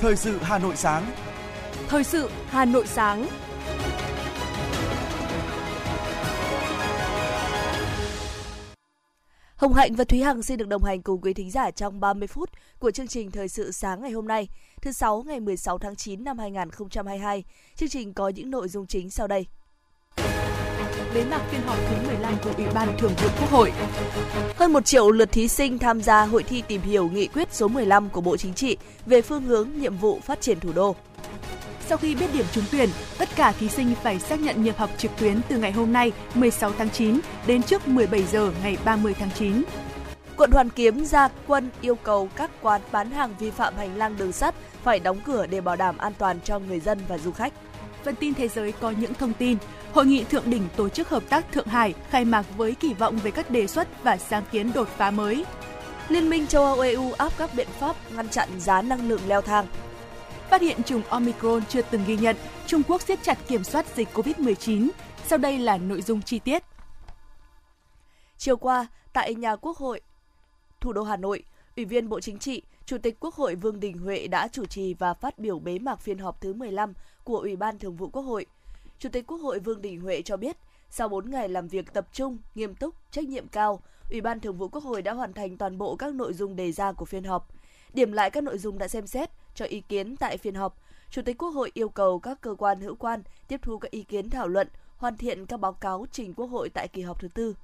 Thời sự Hà Nội sáng. Thời sự Hà Nội sáng. Hồng Hạnh và Thúy Hằng xin được đồng hành cùng quý thính giả trong 30 phút của chương trình Thời sự sáng ngày hôm nay, thứ sáu ngày 16 tháng 9 năm 2022. Chương trình có những nội dung chính sau đây bế mạc phiên họp thứ 15 của Ủy ban Thường vụ Quốc hội. Hơn một triệu lượt thí sinh tham gia hội thi tìm hiểu nghị quyết số 15 của Bộ Chính trị về phương hướng nhiệm vụ phát triển thủ đô. Sau khi biết điểm trúng tuyển, tất cả thí sinh phải xác nhận nhập học trực tuyến từ ngày hôm nay 16 tháng 9 đến trước 17 giờ ngày 30 tháng 9. Quận Hoàn Kiếm ra quân yêu cầu các quán bán hàng vi phạm hành lang đường sắt phải đóng cửa để bảo đảm an toàn cho người dân và du khách. Phần tin thế giới có những thông tin. Hội nghị thượng đỉnh tổ chức hợp tác Thượng Hải khai mạc với kỳ vọng về các đề xuất và sáng kiến đột phá mới. Liên minh châu Âu EU áp các biện pháp ngăn chặn giá năng lượng leo thang. Phát hiện chủng Omicron chưa từng ghi nhận, Trung Quốc siết chặt kiểm soát dịch COVID-19. Sau đây là nội dung chi tiết. Chiều qua, tại nhà Quốc hội, thủ đô Hà Nội, Ủy viên Bộ Chính trị, Chủ tịch Quốc hội Vương Đình Huệ đã chủ trì và phát biểu bế mạc phiên họp thứ 15 của Ủy ban Thường vụ Quốc hội. Chủ tịch Quốc hội Vương Đình Huệ cho biết, sau 4 ngày làm việc tập trung, nghiêm túc, trách nhiệm cao, Ủy ban Thường vụ Quốc hội đã hoàn thành toàn bộ các nội dung đề ra của phiên họp. Điểm lại các nội dung đã xem xét, cho ý kiến tại phiên họp, Chủ tịch Quốc hội yêu cầu các cơ quan hữu quan tiếp thu các ý kiến thảo luận, hoàn thiện các báo cáo trình Quốc hội tại kỳ họp thứ tư.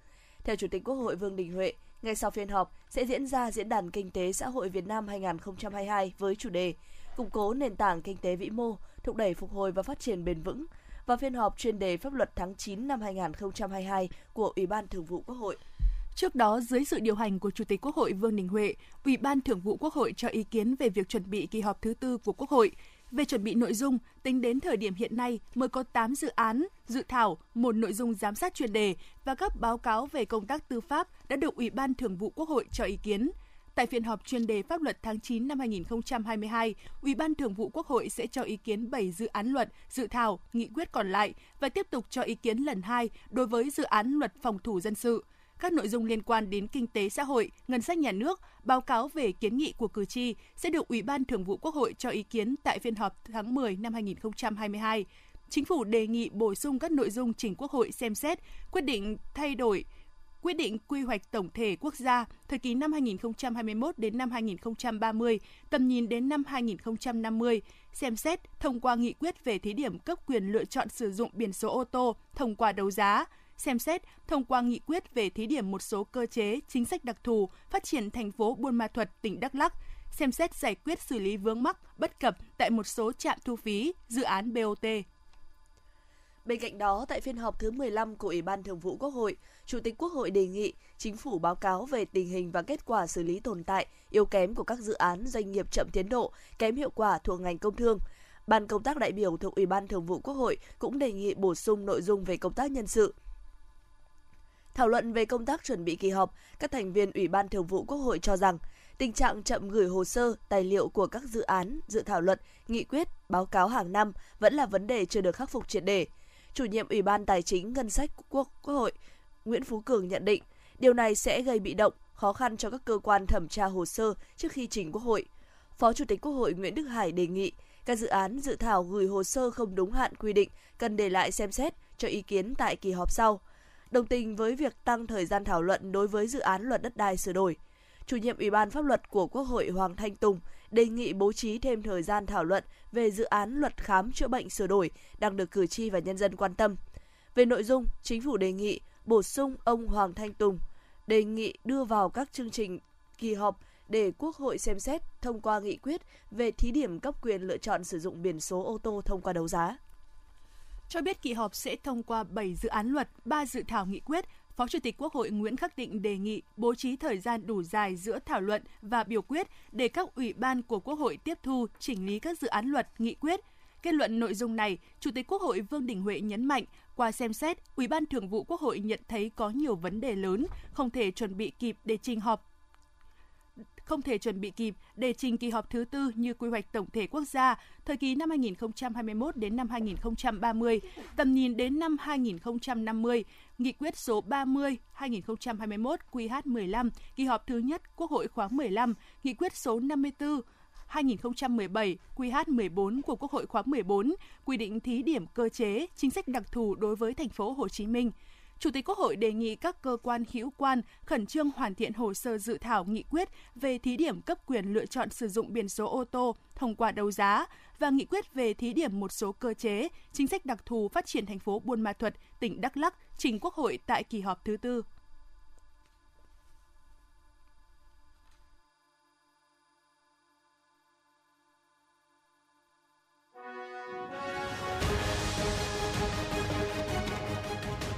Theo Chủ tịch Quốc hội Vương Đình Huệ, ngay sau phiên họp sẽ diễn ra Diễn đàn Kinh tế Xã hội Việt Nam 2022 với chủ đề Củng cố nền tảng kinh tế vĩ mô, thúc đẩy phục hồi và phát triển bền vững và phiên họp chuyên đề pháp luật tháng 9 năm 2022 của Ủy ban Thường vụ Quốc hội. Trước đó, dưới sự điều hành của Chủ tịch Quốc hội Vương Đình Huệ, Ủy ban Thường vụ Quốc hội cho ý kiến về việc chuẩn bị kỳ họp thứ tư của Quốc hội. Về chuẩn bị nội dung, tính đến thời điểm hiện nay mới có 8 dự án, dự thảo, một nội dung giám sát chuyên đề và các báo cáo về công tác tư pháp đã được Ủy ban Thường vụ Quốc hội cho ý kiến. Tại phiên họp chuyên đề pháp luật tháng 9 năm 2022, Ủy ban Thường vụ Quốc hội sẽ cho ý kiến 7 dự án luật, dự thảo, nghị quyết còn lại và tiếp tục cho ý kiến lần 2 đối với dự án luật phòng thủ dân sự các nội dung liên quan đến kinh tế xã hội, ngân sách nhà nước, báo cáo về kiến nghị của cử tri sẽ được Ủy ban Thường vụ Quốc hội cho ý kiến tại phiên họp tháng 10 năm 2022. Chính phủ đề nghị bổ sung các nội dung trình Quốc hội xem xét, quyết định thay đổi quyết định quy hoạch tổng thể quốc gia thời kỳ năm 2021 đến năm 2030, tầm nhìn đến năm 2050, xem xét thông qua nghị quyết về thí điểm cấp quyền lựa chọn sử dụng biển số ô tô thông qua đấu giá, xem xét thông qua nghị quyết về thí điểm một số cơ chế, chính sách đặc thù phát triển thành phố Buôn Ma Thuật, tỉnh Đắk Lắk, xem xét giải quyết xử lý vướng mắc, bất cập tại một số trạm thu phí, dự án BOT. Bên cạnh đó, tại phiên họp thứ 15 của Ủy ban Thường vụ Quốc hội, Chủ tịch Quốc hội đề nghị chính phủ báo cáo về tình hình và kết quả xử lý tồn tại, yếu kém của các dự án doanh nghiệp chậm tiến độ, kém hiệu quả thuộc ngành công thương. Ban công tác đại biểu thuộc Ủy ban Thường vụ Quốc hội cũng đề nghị bổ sung nội dung về công tác nhân sự, Thảo luận về công tác chuẩn bị kỳ họp, các thành viên Ủy ban Thường vụ Quốc hội cho rằng tình trạng chậm gửi hồ sơ, tài liệu của các dự án, dự thảo luật, nghị quyết, báo cáo hàng năm vẫn là vấn đề chưa được khắc phục triệt đề. Chủ nhiệm Ủy ban Tài chính Ngân sách Quốc, Quốc hội Nguyễn Phú Cường nhận định, điều này sẽ gây bị động, khó khăn cho các cơ quan thẩm tra hồ sơ trước khi trình Quốc hội. Phó Chủ tịch Quốc hội Nguyễn Đức Hải đề nghị các dự án dự thảo gửi hồ sơ không đúng hạn quy định cần để lại xem xét cho ý kiến tại kỳ họp sau – đồng tình với việc tăng thời gian thảo luận đối với dự án luật đất đai sửa đổi. Chủ nhiệm Ủy ban pháp luật của Quốc hội Hoàng Thanh Tùng đề nghị bố trí thêm thời gian thảo luận về dự án luật khám chữa bệnh sửa đổi đang được cử tri và nhân dân quan tâm. Về nội dung, chính phủ đề nghị bổ sung ông Hoàng Thanh Tùng đề nghị đưa vào các chương trình kỳ họp để Quốc hội xem xét thông qua nghị quyết về thí điểm cấp quyền lựa chọn sử dụng biển số ô tô thông qua đấu giá cho biết kỳ họp sẽ thông qua 7 dự án luật, 3 dự thảo nghị quyết. Phó Chủ tịch Quốc hội Nguyễn Khắc Định đề nghị bố trí thời gian đủ dài giữa thảo luận và biểu quyết để các ủy ban của Quốc hội tiếp thu, chỉnh lý các dự án luật, nghị quyết. Kết luận nội dung này, Chủ tịch Quốc hội Vương Đình Huệ nhấn mạnh, qua xem xét, Ủy ban Thường vụ Quốc hội nhận thấy có nhiều vấn đề lớn, không thể chuẩn bị kịp để trình họp không thể chuẩn bị kịp để trình kỳ họp thứ tư như quy hoạch tổng thể quốc gia thời kỳ năm 2021 đến năm 2030, tầm nhìn đến năm 2050, nghị quyết số 30 2021 QH15, kỳ họp thứ nhất Quốc hội khóa 15, nghị quyết số 54 2017 QH14 của Quốc hội khóa 14 quy định thí điểm cơ chế, chính sách đặc thù đối với thành phố Hồ Chí Minh. Chủ tịch Quốc hội đề nghị các cơ quan hữu quan khẩn trương hoàn thiện hồ sơ dự thảo nghị quyết về thí điểm cấp quyền lựa chọn sử dụng biển số ô tô thông qua đấu giá và nghị quyết về thí điểm một số cơ chế, chính sách đặc thù phát triển thành phố Buôn Ma Thuột, tỉnh Đắk Lắk trình Quốc hội tại kỳ họp thứ tư.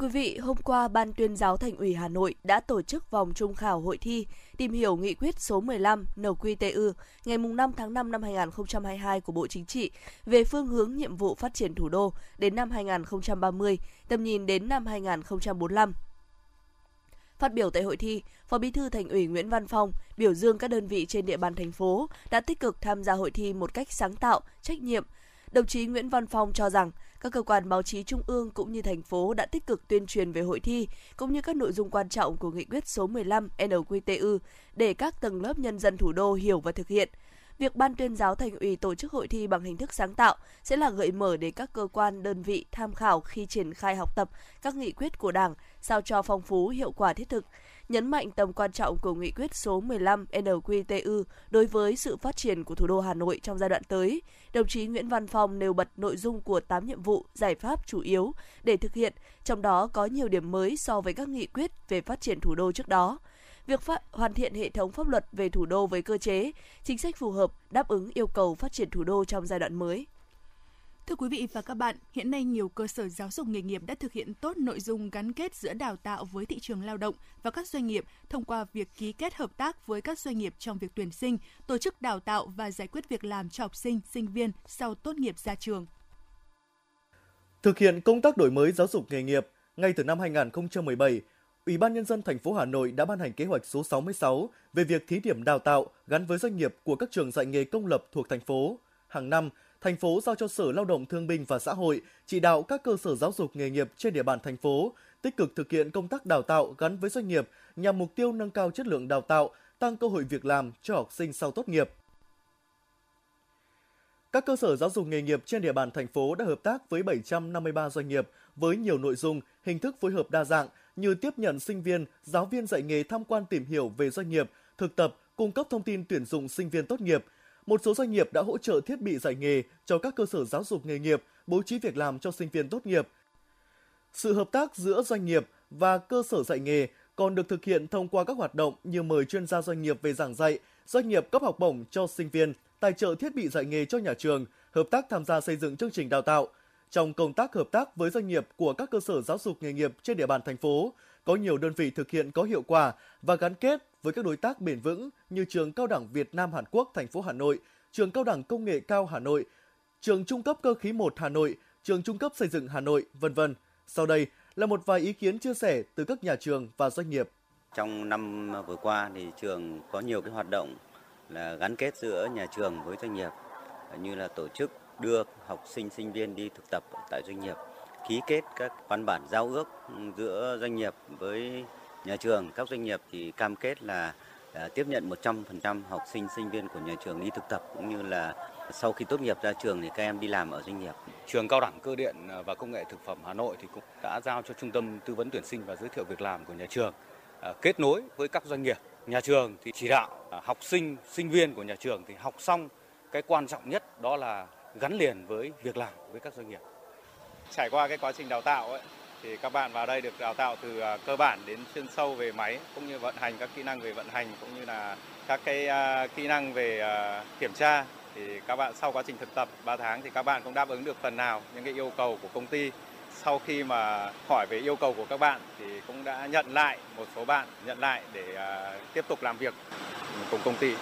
Quý vị, hôm qua Ban tuyên giáo Thành ủy Hà Nội đã tổ chức vòng trung khảo hội thi tìm hiểu nghị quyết số 15 NQTU ngày 5 tháng 5 năm 2022 của Bộ Chính trị về phương hướng nhiệm vụ phát triển thủ đô đến năm 2030, tầm nhìn đến năm 2045. Phát biểu tại hội thi, Phó Bí thư Thành ủy Nguyễn Văn Phong biểu dương các đơn vị trên địa bàn thành phố đã tích cực tham gia hội thi một cách sáng tạo, trách nhiệm. Đồng chí Nguyễn Văn Phong cho rằng các cơ quan báo chí trung ương cũng như thành phố đã tích cực tuyên truyền về hội thi cũng như các nội dung quan trọng của nghị quyết số 15 NQTU để các tầng lớp nhân dân thủ đô hiểu và thực hiện. Việc Ban tuyên giáo thành ủy tổ chức hội thi bằng hình thức sáng tạo sẽ là gợi mở để các cơ quan, đơn vị tham khảo khi triển khai học tập các nghị quyết của Đảng, sao cho phong phú, hiệu quả, thiết thực nhấn mạnh tầm quan trọng của nghị quyết số 15 NQTU đối với sự phát triển của thủ đô Hà Nội trong giai đoạn tới. Đồng chí Nguyễn Văn Phong nêu bật nội dung của 8 nhiệm vụ, giải pháp chủ yếu để thực hiện, trong đó có nhiều điểm mới so với các nghị quyết về phát triển thủ đô trước đó việc phát, hoàn thiện hệ thống pháp luật về thủ đô với cơ chế, chính sách phù hợp đáp ứng yêu cầu phát triển thủ đô trong giai đoạn mới. Thưa quý vị và các bạn, hiện nay nhiều cơ sở giáo dục nghề nghiệp đã thực hiện tốt nội dung gắn kết giữa đào tạo với thị trường lao động và các doanh nghiệp thông qua việc ký kết hợp tác với các doanh nghiệp trong việc tuyển sinh, tổ chức đào tạo và giải quyết việc làm cho học sinh, sinh viên sau tốt nghiệp ra trường. Thực hiện công tác đổi mới giáo dục nghề nghiệp, ngay từ năm 2017, Ủy ban nhân dân thành phố Hà Nội đã ban hành kế hoạch số 66 về việc thí điểm đào tạo gắn với doanh nghiệp của các trường dạy nghề công lập thuộc thành phố. Hàng năm, thành phố giao cho Sở Lao động Thương binh và Xã hội chỉ đạo các cơ sở giáo dục nghề nghiệp trên địa bàn thành phố tích cực thực hiện công tác đào tạo gắn với doanh nghiệp nhằm mục tiêu nâng cao chất lượng đào tạo, tăng cơ hội việc làm cho học sinh sau tốt nghiệp. Các cơ sở giáo dục nghề nghiệp trên địa bàn thành phố đã hợp tác với 753 doanh nghiệp với nhiều nội dung, hình thức phối hợp đa dạng như tiếp nhận sinh viên, giáo viên dạy nghề tham quan tìm hiểu về doanh nghiệp, thực tập, cung cấp thông tin tuyển dụng sinh viên tốt nghiệp – một số doanh nghiệp đã hỗ trợ thiết bị dạy nghề cho các cơ sở giáo dục nghề nghiệp, bố trí việc làm cho sinh viên tốt nghiệp. Sự hợp tác giữa doanh nghiệp và cơ sở dạy nghề còn được thực hiện thông qua các hoạt động như mời chuyên gia doanh nghiệp về giảng dạy, doanh nghiệp cấp học bổng cho sinh viên, tài trợ thiết bị dạy nghề cho nhà trường, hợp tác tham gia xây dựng chương trình đào tạo. Trong công tác hợp tác với doanh nghiệp của các cơ sở giáo dục nghề nghiệp trên địa bàn thành phố, có nhiều đơn vị thực hiện có hiệu quả và gắn kết với các đối tác bền vững như Trường Cao đẳng Việt Nam Hàn Quốc thành phố Hà Nội, Trường Cao đẳng Công nghệ cao Hà Nội, Trường Trung cấp Cơ khí 1 Hà Nội, Trường Trung cấp Xây dựng Hà Nội, vân vân. Sau đây là một vài ý kiến chia sẻ từ các nhà trường và doanh nghiệp. Trong năm vừa qua thì trường có nhiều cái hoạt động là gắn kết giữa nhà trường với doanh nghiệp như là tổ chức đưa học sinh sinh viên đi thực tập tại doanh nghiệp ký kết các văn bản giao ước giữa doanh nghiệp với nhà trường. Các doanh nghiệp thì cam kết là à, tiếp nhận 100% học sinh sinh viên của nhà trường đi thực tập cũng như là sau khi tốt nghiệp ra trường thì các em đi làm ở doanh nghiệp. Trường Cao đẳng Cơ điện à, và Công nghệ Thực phẩm Hà Nội thì cũng đã giao cho Trung tâm Tư vấn Tuyển sinh và Giới thiệu Việc làm của nhà trường à, kết nối với các doanh nghiệp. Nhà trường thì chỉ đạo học sinh, sinh viên của nhà trường thì học xong cái quan trọng nhất đó là gắn liền với việc làm với các doanh nghiệp trải qua cái quá trình đào tạo ấy, thì các bạn vào đây được đào tạo từ à, cơ bản đến chuyên sâu về máy cũng như vận hành các kỹ năng về vận hành cũng như là các cái à, kỹ năng về à, kiểm tra thì các bạn sau quá trình thực tập 3 tháng thì các bạn cũng đáp ứng được phần nào những cái yêu cầu của công ty sau khi mà hỏi về yêu cầu của các bạn thì cũng đã nhận lại một số bạn nhận lại để tiếp tục làm việc cùng công ty.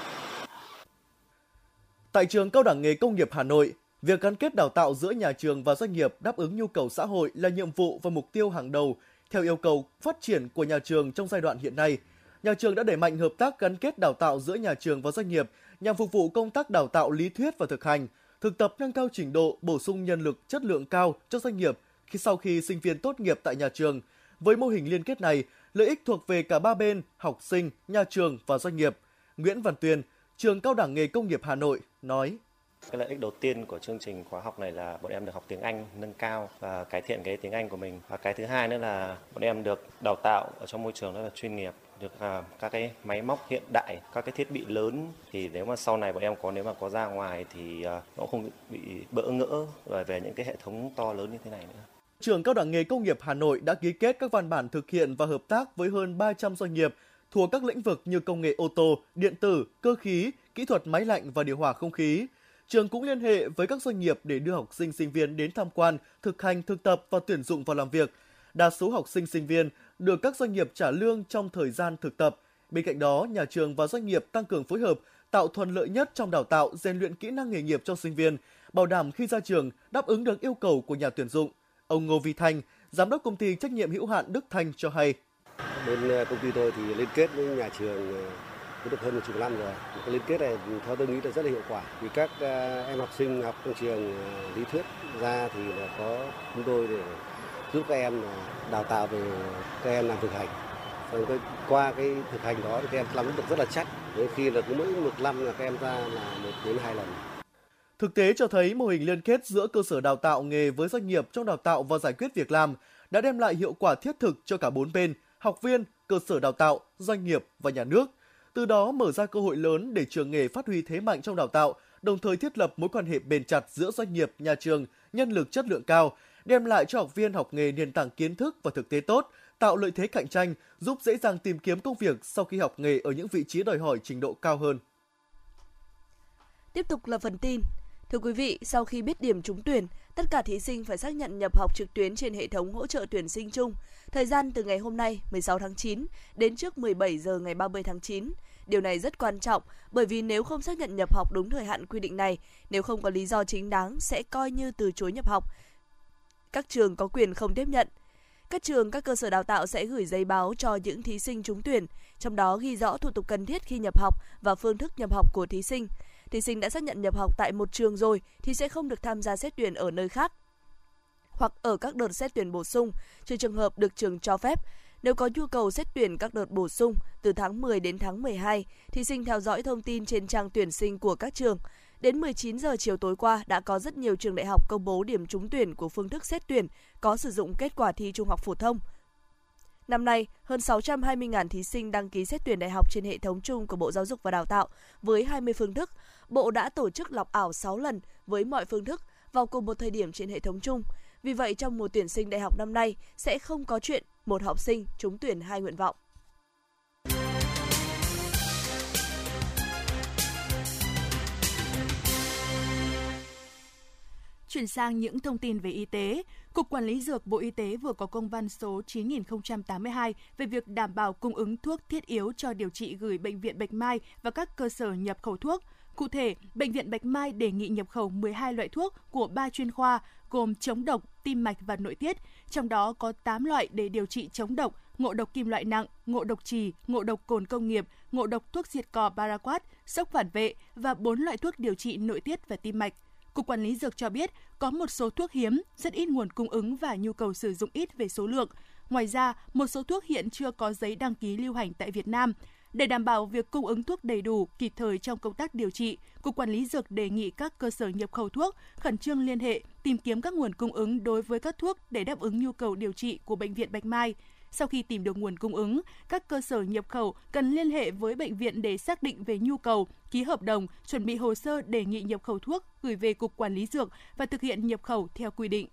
Tại trường Cao đẳng nghề công nghiệp Hà Nội, Việc gắn kết đào tạo giữa nhà trường và doanh nghiệp đáp ứng nhu cầu xã hội là nhiệm vụ và mục tiêu hàng đầu theo yêu cầu phát triển của nhà trường trong giai đoạn hiện nay. Nhà trường đã đẩy mạnh hợp tác gắn kết đào tạo giữa nhà trường và doanh nghiệp nhằm phục vụ công tác đào tạo lý thuyết và thực hành, thực tập nâng cao trình độ, bổ sung nhân lực chất lượng cao cho doanh nghiệp khi sau khi sinh viên tốt nghiệp tại nhà trường. Với mô hình liên kết này, lợi ích thuộc về cả ba bên, học sinh, nhà trường và doanh nghiệp. Nguyễn Văn Tuyền, trường Cao đẳng nghề công nghiệp Hà Nội nói: cái lợi ích đầu tiên của chương trình khóa học này là bọn em được học tiếng Anh nâng cao và cải thiện cái tiếng Anh của mình. Và cái thứ hai nữa là bọn em được đào tạo ở trong môi trường rất là chuyên nghiệp được à, các cái máy móc hiện đại, các cái thiết bị lớn thì nếu mà sau này bọn em có nếu mà có ra ngoài thì à, nó không bị bỡ ngỡ về về những cái hệ thống to lớn như thế này nữa. Trường Cao đẳng nghề công nghiệp Hà Nội đã ký kết các văn bản thực hiện và hợp tác với hơn 300 doanh nghiệp thuộc các lĩnh vực như công nghệ ô tô, điện tử, cơ khí, kỹ thuật máy lạnh và điều hòa không khí. Trường cũng liên hệ với các doanh nghiệp để đưa học sinh sinh viên đến tham quan, thực hành thực tập và tuyển dụng vào làm việc. Đa số học sinh sinh viên được các doanh nghiệp trả lương trong thời gian thực tập. Bên cạnh đó, nhà trường và doanh nghiệp tăng cường phối hợp, tạo thuận lợi nhất trong đào tạo, rèn luyện kỹ năng nghề nghiệp cho sinh viên, bảo đảm khi ra trường đáp ứng được yêu cầu của nhà tuyển dụng. Ông Ngô Vi Thanh, giám đốc công ty trách nhiệm hữu hạn Đức Thanh cho hay. Bên ờ, công ty tôi thì liên kết với nhà trường ờ, cũng được hơn một chục năm rồi. Cái liên kết này theo tôi nghĩ là rất là hiệu quả. Vì các à, em học sinh học trong trường à, lý thuyết ra thì là có chúng tôi để giúp các em à, đào tạo về các em làm thực hành. Rồi qua cái thực hành đó thì các em nắm được rất là chắc. Đôi khi là cứ mỗi một năm là các em ra là một đến hai lần. Thực tế cho thấy mô hình liên kết giữa cơ sở đào tạo nghề với doanh nghiệp trong đào tạo và giải quyết việc làm đã đem lại hiệu quả thiết thực cho cả bốn bên, học viên, cơ sở đào tạo, doanh nghiệp và nhà nước. Từ đó mở ra cơ hội lớn để trường nghề phát huy thế mạnh trong đào tạo, đồng thời thiết lập mối quan hệ bền chặt giữa doanh nghiệp, nhà trường, nhân lực chất lượng cao, đem lại cho học viên học nghề nền tảng kiến thức và thực tế tốt, tạo lợi thế cạnh tranh, giúp dễ dàng tìm kiếm công việc sau khi học nghề ở những vị trí đòi hỏi trình độ cao hơn. Tiếp tục là phần tin. Thưa quý vị, sau khi biết điểm trúng tuyển, tất cả thí sinh phải xác nhận nhập học trực tuyến trên hệ thống hỗ trợ tuyển sinh chung. Thời gian từ ngày hôm nay 16 tháng 9 đến trước 17 giờ ngày 30 tháng 9. Điều này rất quan trọng bởi vì nếu không xác nhận nhập học đúng thời hạn quy định này, nếu không có lý do chính đáng sẽ coi như từ chối nhập học. Các trường có quyền không tiếp nhận. Các trường, các cơ sở đào tạo sẽ gửi giấy báo cho những thí sinh trúng tuyển, trong đó ghi rõ thủ tục cần thiết khi nhập học và phương thức nhập học của thí sinh thí sinh đã xác nhận nhập học tại một trường rồi thì sẽ không được tham gia xét tuyển ở nơi khác hoặc ở các đợt xét tuyển bổ sung, trừ trường hợp được trường cho phép. Nếu có nhu cầu xét tuyển các đợt bổ sung từ tháng 10 đến tháng 12, thí sinh theo dõi thông tin trên trang tuyển sinh của các trường. Đến 19 giờ chiều tối qua đã có rất nhiều trường đại học công bố điểm trúng tuyển của phương thức xét tuyển có sử dụng kết quả thi trung học phổ thông. Năm nay, hơn 620.000 thí sinh đăng ký xét tuyển đại học trên hệ thống chung của Bộ Giáo dục và Đào tạo với 20 phương thức. Bộ đã tổ chức lọc ảo 6 lần với mọi phương thức vào cùng một thời điểm trên hệ thống chung. Vì vậy, trong mùa tuyển sinh đại học năm nay sẽ không có chuyện một học sinh trúng tuyển hai nguyện vọng. Chuyển sang những thông tin về y tế, Cục Quản lý Dược Bộ Y tế vừa có công văn số 9082 về việc đảm bảo cung ứng thuốc thiết yếu cho điều trị gửi Bệnh viện Bạch Mai và các cơ sở nhập khẩu thuốc. Cụ thể, Bệnh viện Bạch Mai đề nghị nhập khẩu 12 loại thuốc của 3 chuyên khoa gồm chống độc, tim mạch và nội tiết, trong đó có 8 loại để điều trị chống độc, ngộ độc kim loại nặng, ngộ độc trì, ngộ độc cồn công nghiệp, ngộ độc thuốc diệt cỏ paraquat, sốc phản vệ và 4 loại thuốc điều trị nội tiết và tim mạch. Cục Quản lý Dược cho biết có một số thuốc hiếm, rất ít nguồn cung ứng và nhu cầu sử dụng ít về số lượng. Ngoài ra, một số thuốc hiện chưa có giấy đăng ký lưu hành tại Việt Nam. Để đảm bảo việc cung ứng thuốc đầy đủ, kịp thời trong công tác điều trị, Cục Quản lý Dược đề nghị các cơ sở nhập khẩu thuốc khẩn trương liên hệ, tìm kiếm các nguồn cung ứng đối với các thuốc để đáp ứng nhu cầu điều trị của Bệnh viện Bạch Mai. Sau khi tìm được nguồn cung ứng, các cơ sở nhập khẩu cần liên hệ với bệnh viện để xác định về nhu cầu, ký hợp đồng, chuẩn bị hồ sơ đề nghị nhập khẩu thuốc gửi về Cục Quản lý Dược và thực hiện nhập khẩu theo quy định.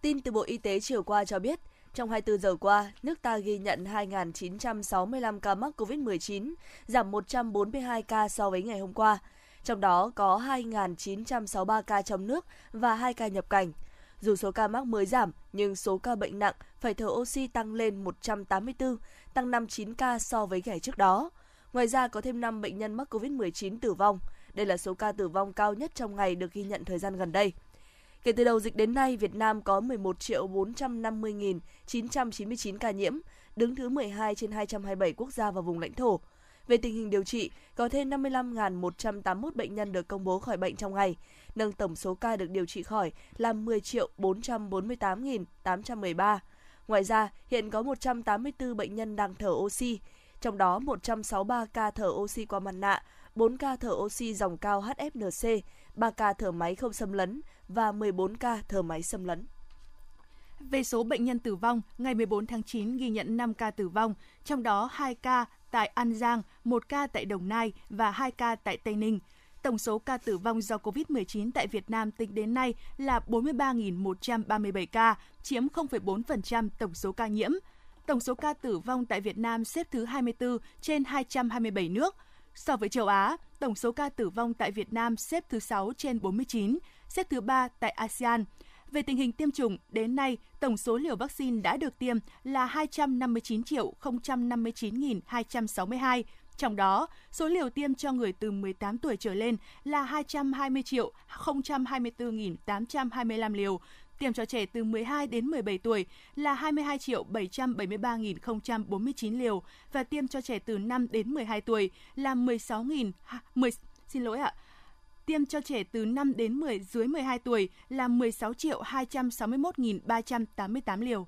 Tin từ Bộ Y tế chiều qua cho biết, trong 24 giờ qua, nước ta ghi nhận 2.965 ca mắc COVID-19, giảm 142 ca so với ngày hôm qua. Trong đó có 2.963 ca trong nước và 2 ca nhập cảnh. Dù số ca mắc mới giảm, nhưng số ca bệnh nặng phải thở oxy tăng lên 184, tăng 59 ca so với ngày trước đó. Ngoài ra có thêm 5 bệnh nhân mắc COVID-19 tử vong. Đây là số ca tử vong cao nhất trong ngày được ghi nhận thời gian gần đây. Kể từ đầu dịch đến nay, Việt Nam có 11 450.999 ca nhiễm, đứng thứ 12 trên 227 quốc gia và vùng lãnh thổ. Về tình hình điều trị, có thêm 55.181 bệnh nhân được công bố khỏi bệnh trong ngày, nâng tổng số ca được điều trị khỏi là 10.448.813. Ngoài ra, hiện có 184 bệnh nhân đang thở oxy, trong đó 163 ca thở oxy qua mặt nạ, 4 ca thở oxy dòng cao HFNC, 3 ca thở máy không xâm lấn và 14 ca thở máy xâm lấn. Về số bệnh nhân tử vong, ngày 14 tháng 9 ghi nhận 5 ca tử vong, trong đó 2 ca tại An Giang, 1 ca tại Đồng Nai và 2 ca tại Tây Ninh. Tổng số ca tử vong do COVID-19 tại Việt Nam tính đến nay là 43.137 ca, chiếm 0,4% tổng số ca nhiễm. Tổng số ca tử vong tại Việt Nam xếp thứ 24 trên 227 nước. So với châu Á, tổng số ca tử vong tại Việt Nam xếp thứ 6 trên 49, xếp thứ 3 tại ASEAN. Về tình hình tiêm chủng, đến nay, tổng số liều vaccine đã được tiêm là 259 triệu 059.262, trong đó, số liều tiêm cho người từ 18 tuổi trở lên là 220 triệu 024.825 liều, tiêm cho trẻ từ 12 đến 17 tuổi là 22 triệu 773.049 liều và tiêm cho trẻ từ 5 đến 12 tuổi là 16.000 10 xin lỗi ạ. Tiêm cho trẻ từ 5 đến 10 dưới 12 tuổi là 16 triệu 261.388 liều.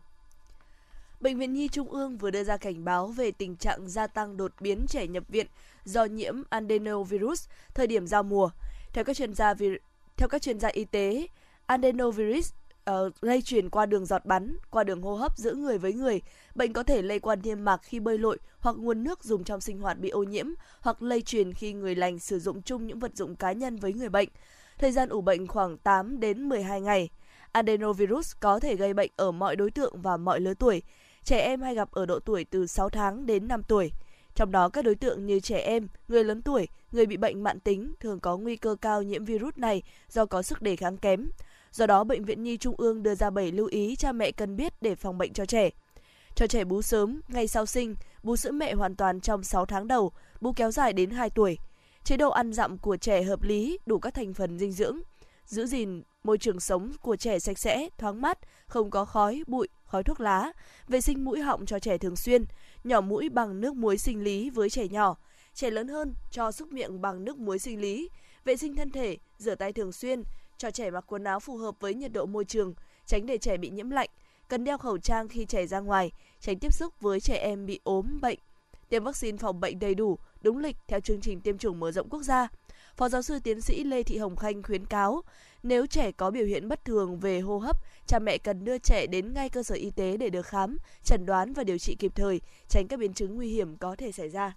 Bệnh viện Nhi Trung ương vừa đưa ra cảnh báo về tình trạng gia tăng đột biến trẻ nhập viện do nhiễm adenovirus thời điểm giao mùa. Theo các chuyên gia vi... theo các chuyên gia y tế, adenovirus uh, lây truyền qua đường giọt bắn, qua đường hô hấp giữa người với người. Bệnh có thể lây qua niêm mạc khi bơi lội hoặc nguồn nước dùng trong sinh hoạt bị ô nhiễm, hoặc lây truyền khi người lành sử dụng chung những vật dụng cá nhân với người bệnh. Thời gian ủ bệnh khoảng 8 đến 12 ngày. Adenovirus có thể gây bệnh ở mọi đối tượng và mọi lứa tuổi. Trẻ em hay gặp ở độ tuổi từ 6 tháng đến 5 tuổi. Trong đó các đối tượng như trẻ em, người lớn tuổi, người bị bệnh mãn tính thường có nguy cơ cao nhiễm virus này do có sức đề kháng kém. Do đó, Bệnh viện Nhi Trung ương đưa ra 7 lưu ý cha mẹ cần biết để phòng bệnh cho trẻ. Cho trẻ bú sớm, ngay sau sinh, bú sữa mẹ hoàn toàn trong 6 tháng đầu, bú kéo dài đến 2 tuổi. Chế độ ăn dặm của trẻ hợp lý, đủ các thành phần dinh dưỡng. Giữ gìn môi trường sống của trẻ sạch sẽ, thoáng mát, không có khói, bụi, khói thuốc lá. Vệ sinh mũi họng cho trẻ thường xuyên, nhỏ mũi bằng nước muối sinh lý với trẻ nhỏ. Trẻ lớn hơn cho xúc miệng bằng nước muối sinh lý. Vệ sinh thân thể, rửa tay thường xuyên, cho trẻ mặc quần áo phù hợp với nhiệt độ môi trường, tránh để trẻ bị nhiễm lạnh, cần đeo khẩu trang khi trẻ ra ngoài, tránh tiếp xúc với trẻ em bị ốm bệnh. Tiêm vaccine phòng bệnh đầy đủ, đúng lịch theo chương trình tiêm chủng mở rộng quốc gia. Phó giáo sư tiến sĩ Lê Thị Hồng Khanh khuyến cáo, nếu trẻ có biểu hiện bất thường về hô hấp, cha mẹ cần đưa trẻ đến ngay cơ sở y tế để được khám, chẩn đoán và điều trị kịp thời, tránh các biến chứng nguy hiểm có thể xảy ra.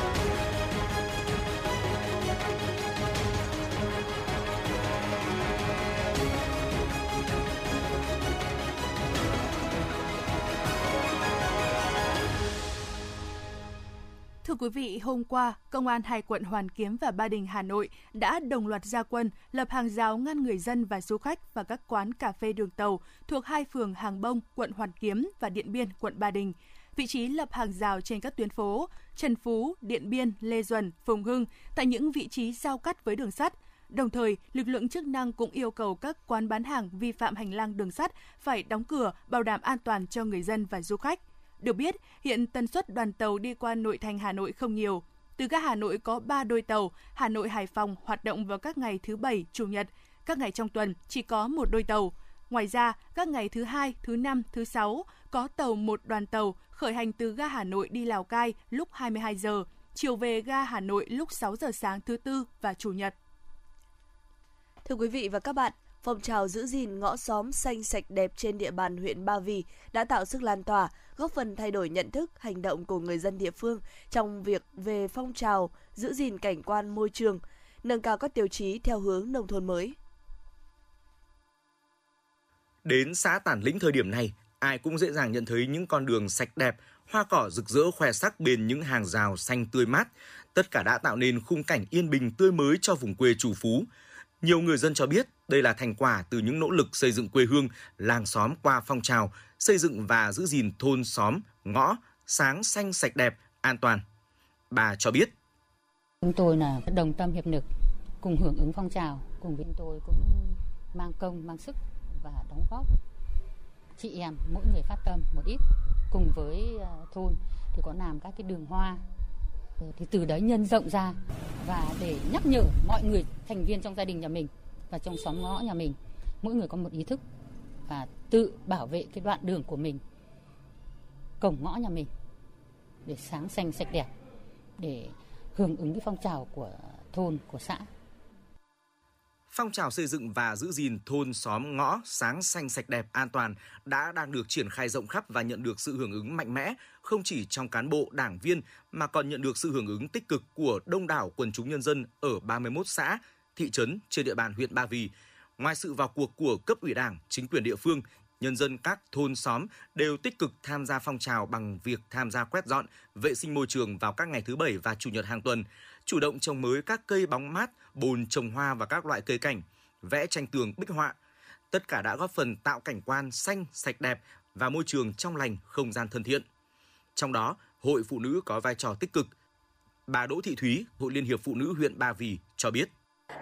Quý vị, hôm qua, Công an hai quận Hoàn Kiếm và Ba Đình, Hà Nội đã đồng loạt gia quân lập hàng rào ngăn người dân và du khách và các quán cà phê đường tàu thuộc hai phường Hàng Bông, quận Hoàn Kiếm và Điện Biên, quận Ba Đình. Vị trí lập hàng rào trên các tuyến phố Trần Phú, Điện Biên, Lê Duẩn, Phùng Hưng tại những vị trí giao cắt với đường sắt. Đồng thời, lực lượng chức năng cũng yêu cầu các quán bán hàng vi phạm hành lang đường sắt phải đóng cửa, bảo đảm an toàn cho người dân và du khách. Được biết, hiện tần suất đoàn tàu đi qua nội thành Hà Nội không nhiều. Từ ga Hà Nội có 3 đôi tàu, Hà Nội Hải Phòng hoạt động vào các ngày thứ Bảy, Chủ nhật. Các ngày trong tuần chỉ có một đôi tàu. Ngoài ra, các ngày thứ hai, thứ năm, thứ sáu có tàu một đoàn tàu khởi hành từ ga Hà Nội đi Lào Cai lúc 22 giờ, chiều về ga Hà Nội lúc 6 giờ sáng thứ tư và chủ nhật. Thưa quý vị và các bạn, phong trào giữ gìn ngõ xóm xanh sạch đẹp trên địa bàn huyện Ba Vì đã tạo sức lan tỏa, góp phần thay đổi nhận thức, hành động của người dân địa phương trong việc về phong trào giữ gìn cảnh quan môi trường, nâng cao các tiêu chí theo hướng nông thôn mới. Đến xã Tản Lĩnh thời điểm này, ai cũng dễ dàng nhận thấy những con đường sạch đẹp, hoa cỏ rực rỡ khoe sắc bên những hàng rào xanh tươi mát. Tất cả đã tạo nên khung cảnh yên bình tươi mới cho vùng quê chủ phú. Nhiều người dân cho biết đây là thành quả từ những nỗ lực xây dựng quê hương, làng xóm qua phong trào, xây dựng và giữ gìn thôn xóm, ngõ, sáng xanh sạch đẹp, an toàn. Bà cho biết. Chúng tôi là đồng tâm hiệp lực, cùng hưởng ứng phong trào, cùng với tôi cũng mang công, mang sức và đóng góp. Chị em, mỗi người phát tâm một ít, cùng với ờ, thôn thì có làm các cái đường hoa thì từ đấy nhân rộng ra và để nhắc nhở mọi người thành viên trong gia đình nhà mình và trong xóm ngõ nhà mình mỗi người có một ý thức và tự bảo vệ cái đoạn đường của mình cổng ngõ nhà mình để sáng xanh sạch đẹp để hưởng ứng cái phong trào của thôn của xã. Phong trào xây dựng và giữ gìn thôn xóm ngõ sáng xanh sạch đẹp an toàn đã đang được triển khai rộng khắp và nhận được sự hưởng ứng mạnh mẽ không chỉ trong cán bộ, đảng viên mà còn nhận được sự hưởng ứng tích cực của đông đảo quần chúng nhân dân ở 31 xã, thị trấn trên địa bàn huyện Ba Vì. Ngoài sự vào cuộc của cấp ủy Đảng, chính quyền địa phương, nhân dân các thôn xóm đều tích cực tham gia phong trào bằng việc tham gia quét dọn, vệ sinh môi trường vào các ngày thứ bảy và chủ nhật hàng tuần, chủ động trồng mới các cây bóng mát, bồn trồng hoa và các loại cây cảnh, vẽ tranh tường bích họa. Tất cả đã góp phần tạo cảnh quan xanh, sạch đẹp và môi trường trong lành, không gian thân thiện. Trong đó, Hội Phụ Nữ có vai trò tích cực. Bà Đỗ Thị Thúy, Hội Liên hiệp Phụ Nữ huyện Ba Vì cho biết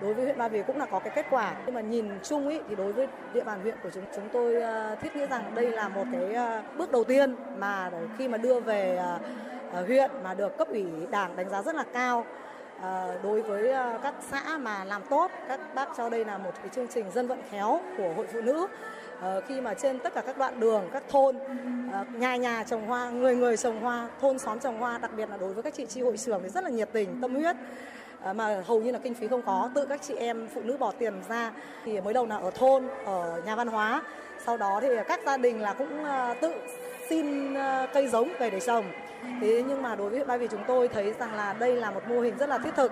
đối với huyện Ba Vì cũng là có cái kết quả. Nhưng mà nhìn chung ý, thì đối với địa bàn huyện của chúng chúng tôi ờ, thiết nghĩ rằng đây là một cái ờ, bước đầu tiên mà khi mà đưa về ờ, huyện mà được cấp ủy đảng đánh giá rất là cao đối với các xã mà làm tốt các bác cho đây là một cái chương trình dân vận khéo của hội phụ nữ. Khi mà trên tất cả các đoạn đường các thôn nhà nhà trồng hoa người người trồng hoa thôn xóm trồng hoa đặc biệt là đối với các chị chi hội trưởng thì rất là nhiệt tình tâm huyết. Ờ, mà hầu như là kinh phí không có, tự các chị em phụ nữ bỏ tiền ra thì mới đầu là ở thôn, ở nhà văn hóa. Sau đó thì các gia đình là cũng ờ, tự xin ờ, cây giống về để trồng. Thế nhưng mà đối với huyện Ba Vì chúng tôi thấy rằng là đây là một mô hình rất là thiết thực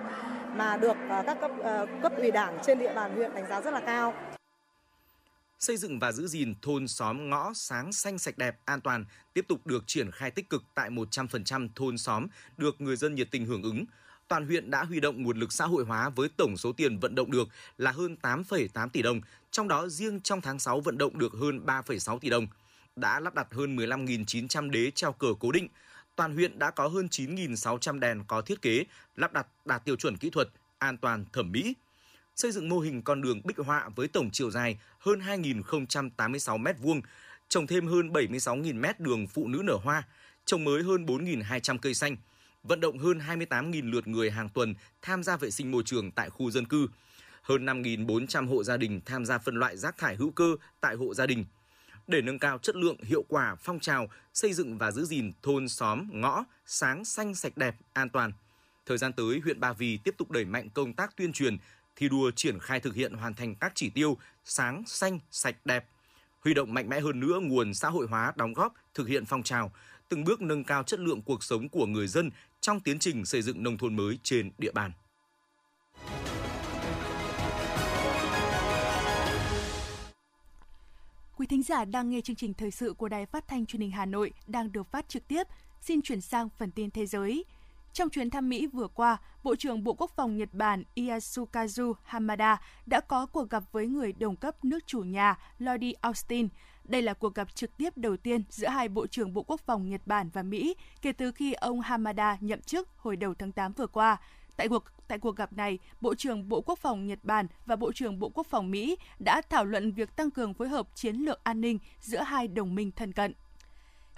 mà được các cấp cấp ủy đảng trên địa bàn huyện đánh giá rất là cao. Xây dựng và giữ gìn thôn xóm ngõ sáng xanh sạch đẹp, an toàn tiếp tục được triển khai tích cực tại 100% thôn xóm, được người dân nhiệt tình hưởng ứng toàn huyện đã huy động nguồn lực xã hội hóa với tổng số tiền vận động được là hơn 8,8 tỷ đồng, trong đó riêng trong tháng 6 vận động được hơn 3,6 tỷ đồng. Đã lắp đặt hơn 15.900 đế treo cờ cố định. Toàn huyện đã có hơn 9.600 đèn có thiết kế, lắp đặt đạt tiêu chuẩn kỹ thuật, an toàn, thẩm mỹ. Xây dựng mô hình con đường bích họa với tổng chiều dài hơn 2.086 m2, trồng thêm hơn 76.000 m đường phụ nữ nở hoa, trồng mới hơn 4.200 cây xanh – vận động hơn 28.000 lượt người hàng tuần tham gia vệ sinh môi trường tại khu dân cư, hơn 5.400 hộ gia đình tham gia phân loại rác thải hữu cơ tại hộ gia đình. Để nâng cao chất lượng, hiệu quả phong trào xây dựng và giữ gìn thôn xóm, ngõ sáng xanh sạch đẹp, an toàn. Thời gian tới, huyện Ba Vì tiếp tục đẩy mạnh công tác tuyên truyền, thi đua triển khai thực hiện hoàn thành các chỉ tiêu sáng, xanh, sạch, đẹp, huy động mạnh mẽ hơn nữa nguồn xã hội hóa đóng góp thực hiện phong trào, từng bước nâng cao chất lượng cuộc sống của người dân trong tiến trình xây dựng nông thôn mới trên địa bàn. Quý thính giả đang nghe chương trình thời sự của Đài Phát thanh Truyền hình Hà Nội đang được phát trực tiếp. Xin chuyển sang phần tin thế giới. Trong chuyến thăm Mỹ vừa qua, Bộ trưởng Bộ Quốc phòng Nhật Bản Yasukazu Hamada đã có cuộc gặp với người đồng cấp nước chủ nhà Lloyd Austin đây là cuộc gặp trực tiếp đầu tiên giữa hai Bộ trưởng Bộ Quốc phòng Nhật Bản và Mỹ kể từ khi ông Hamada nhậm chức hồi đầu tháng 8 vừa qua. Tại cuộc tại cuộc gặp này, Bộ trưởng Bộ Quốc phòng Nhật Bản và Bộ trưởng Bộ Quốc phòng Mỹ đã thảo luận việc tăng cường phối hợp chiến lược an ninh giữa hai đồng minh thân cận.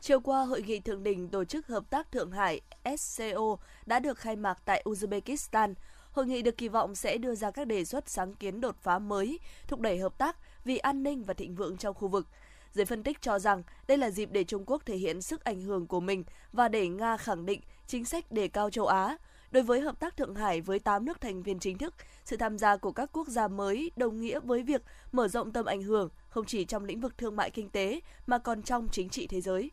Chiều qua, Hội nghị thượng đỉnh Tổ chức Hợp tác Thượng Hải SCO đã được khai mạc tại Uzbekistan. Hội nghị được kỳ vọng sẽ đưa ra các đề xuất sáng kiến đột phá mới, thúc đẩy hợp tác vì an ninh và thịnh vượng trong khu vực. Giới phân tích cho rằng đây là dịp để Trung Quốc thể hiện sức ảnh hưởng của mình và để Nga khẳng định chính sách đề cao châu Á. Đối với hợp tác Thượng Hải với 8 nước thành viên chính thức, sự tham gia của các quốc gia mới đồng nghĩa với việc mở rộng tầm ảnh hưởng không chỉ trong lĩnh vực thương mại kinh tế mà còn trong chính trị thế giới.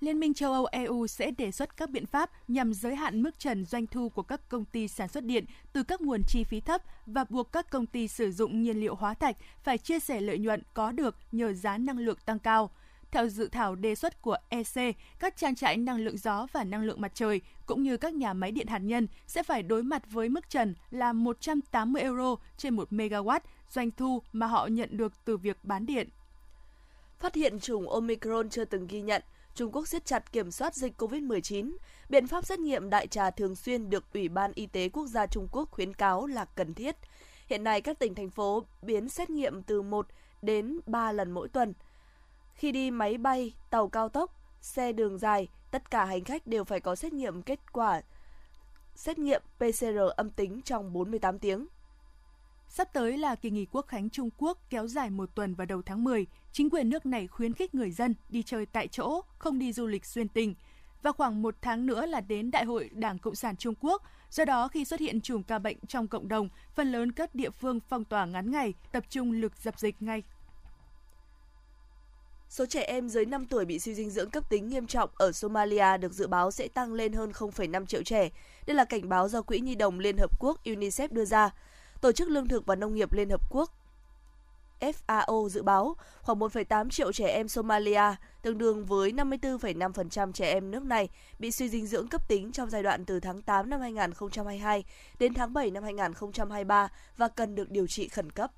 Liên minh châu Âu EU sẽ đề xuất các biện pháp nhằm giới hạn mức trần doanh thu của các công ty sản xuất điện từ các nguồn chi phí thấp và buộc các công ty sử dụng nhiên liệu hóa thạch phải chia sẻ lợi nhuận có được nhờ giá năng lượng tăng cao. theo dự thảo đề xuất của EC, các trang trại năng lượng gió và năng lượng mặt trời cũng như các nhà máy điện hạt nhân sẽ phải đối mặt với mức trần là 180 euro trên 1 megawatt doanh thu mà họ nhận được từ việc bán điện. Phát hiện chủng Omicron chưa từng ghi nhận, Trung Quốc siết chặt kiểm soát dịch COVID-19. Biện pháp xét nghiệm đại trà thường xuyên được Ủy ban Y tế Quốc gia Trung Quốc khuyến cáo là cần thiết. Hiện nay, các tỉnh, thành phố biến xét nghiệm từ 1 đến 3 lần mỗi tuần. Khi đi máy bay, tàu cao tốc, xe đường dài, tất cả hành khách đều phải có xét nghiệm kết quả xét nghiệm PCR âm tính trong 48 tiếng. Sắp tới là kỳ nghỉ quốc khánh Trung Quốc kéo dài một tuần vào đầu tháng 10. Chính quyền nước này khuyến khích người dân đi chơi tại chỗ, không đi du lịch xuyên tỉnh. Và khoảng một tháng nữa là đến Đại hội Đảng Cộng sản Trung Quốc. Do đó, khi xuất hiện chùm ca bệnh trong cộng đồng, phần lớn các địa phương phong tỏa ngắn ngày, tập trung lực dập dịch ngay. Số trẻ em dưới 5 tuổi bị suy dinh dưỡng cấp tính nghiêm trọng ở Somalia được dự báo sẽ tăng lên hơn 0,5 triệu trẻ. Đây là cảnh báo do Quỹ Nhi đồng Liên Hợp Quốc UNICEF đưa ra. Tổ chức Lương thực và Nông nghiệp Liên Hợp Quốc FAO dự báo khoảng 1,8 triệu trẻ em Somalia, tương đương với 54,5% trẻ em nước này, bị suy dinh dưỡng cấp tính trong giai đoạn từ tháng 8 năm 2022 đến tháng 7 năm 2023 và cần được điều trị khẩn cấp.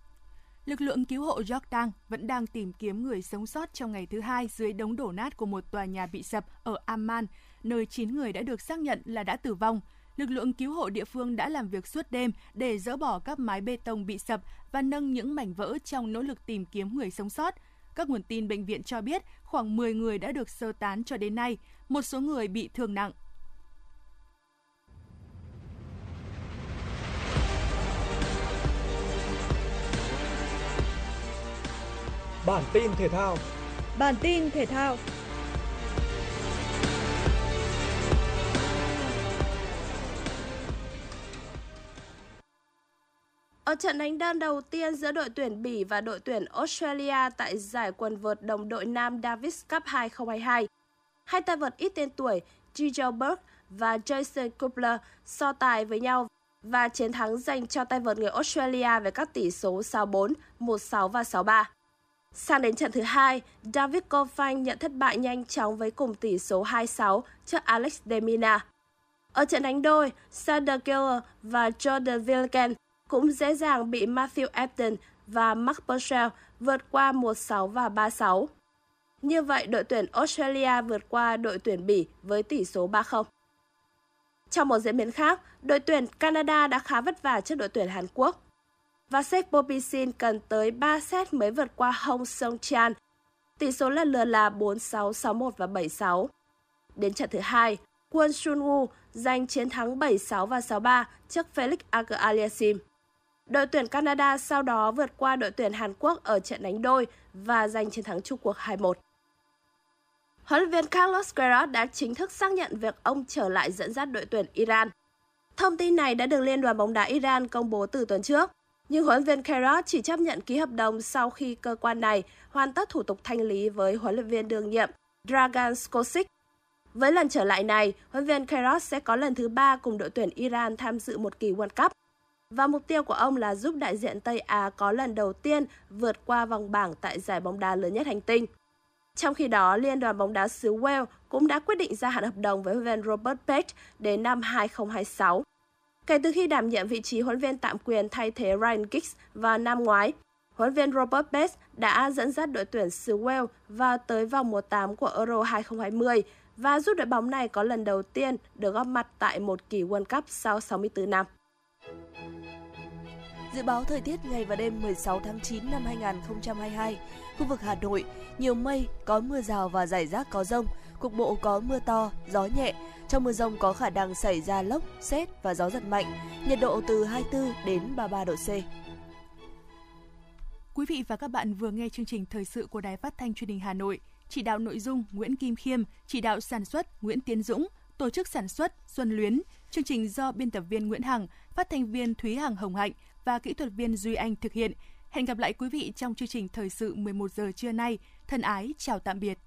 Lực lượng cứu hộ Jordan vẫn đang tìm kiếm người sống sót trong ngày thứ hai dưới đống đổ nát của một tòa nhà bị sập ở Amman, nơi 9 người đã được xác nhận là đã tử vong lực lượng cứu hộ địa phương đã làm việc suốt đêm để dỡ bỏ các mái bê tông bị sập và nâng những mảnh vỡ trong nỗ lực tìm kiếm người sống sót. Các nguồn tin bệnh viện cho biết khoảng 10 người đã được sơ tán cho đến nay, một số người bị thương nặng. Bản tin thể thao Bản tin thể thao Ở trận đánh đơn đầu tiên giữa đội tuyển Bỉ và đội tuyển Australia tại giải quần vợt đồng đội nam Davis Cup 2022, hai tay vợt ít tên tuổi Gigi Berg và Jason Kupler so tài với nhau và chiến thắng dành cho tay vợt người Australia với các tỷ số 6-4, 1-6 và 6-3. Sang đến trận thứ hai, David Goffin nhận thất bại nhanh chóng với cùng tỷ số 2-6 trước Alex Demina. Ở trận đánh đôi, Sander Geller và Jordan Wilken cũng dễ dàng bị Matthew Epton và Mark Purcell vượt qua 1-6 và 3-6. Như vậy, đội tuyển Australia vượt qua đội tuyển Bỉ với tỷ số 3-0. Trong một diễn biến khác, đội tuyển Canada đã khá vất vả trước đội tuyển Hàn Quốc. Và Seth Popisin cần tới 3 set mới vượt qua Hong Song Chan. Tỷ số lần lượt là 4-6, 6-1 và 7-6. Đến trận thứ hai, Kwon Sun Woo giành chiến thắng 7-6 và 6-3 trước Felix Agar-Aliassime. Đội tuyển Canada sau đó vượt qua đội tuyển Hàn Quốc ở trận đánh đôi và giành chiến thắng chung cuộc 2-1. Huấn luyện viên Carlos Queiroz đã chính thức xác nhận việc ông trở lại dẫn dắt đội tuyển Iran. Thông tin này đã được Liên đoàn bóng đá Iran công bố từ tuần trước, nhưng huấn luyện viên Queiroz chỉ chấp nhận ký hợp đồng sau khi cơ quan này hoàn tất thủ tục thanh lý với huấn luyện viên đương nhiệm Dragan Skocic. Với lần trở lại này, huấn luyện viên Queiroz sẽ có lần thứ ba cùng đội tuyển Iran tham dự một kỳ World Cup và mục tiêu của ông là giúp đại diện Tây Á có lần đầu tiên vượt qua vòng bảng tại giải bóng đá lớn nhất hành tinh. Trong khi đó, Liên đoàn bóng đá xứ Wales cũng đã quyết định gia hạn hợp đồng với huấn luyện viên Robert Page đến năm 2026. Kể từ khi đảm nhiệm vị trí huấn viên tạm quyền thay thế Ryan Giggs vào năm ngoái, huấn viên Robert Page đã dẫn dắt đội tuyển xứ Wales vào tới vòng 1/8 của Euro 2020 và giúp đội bóng này có lần đầu tiên được góp mặt tại một kỳ World Cup sau 64 năm. Dự báo thời tiết ngày và đêm 16 tháng 9 năm 2022, khu vực Hà Nội nhiều mây, có mưa rào và rải rác có rông, cục bộ có mưa to, gió nhẹ. Trong mưa rông có khả năng xảy ra lốc, xét và gió giật mạnh, nhiệt độ từ 24 đến 33 độ C. Quý vị và các bạn vừa nghe chương trình thời sự của Đài Phát thanh Truyền hình Hà Nội. Chỉ đạo nội dung Nguyễn Kim Khiêm, chỉ đạo sản xuất Nguyễn Tiến Dũng, tổ chức sản xuất Xuân Luyến. Chương trình do biên tập viên Nguyễn Hằng, phát thanh viên Thúy Hằng Hồng Hạnh và kỹ thuật viên Duy Anh thực hiện. Hẹn gặp lại quý vị trong chương trình thời sự 11 giờ trưa nay. Thân ái, chào tạm biệt.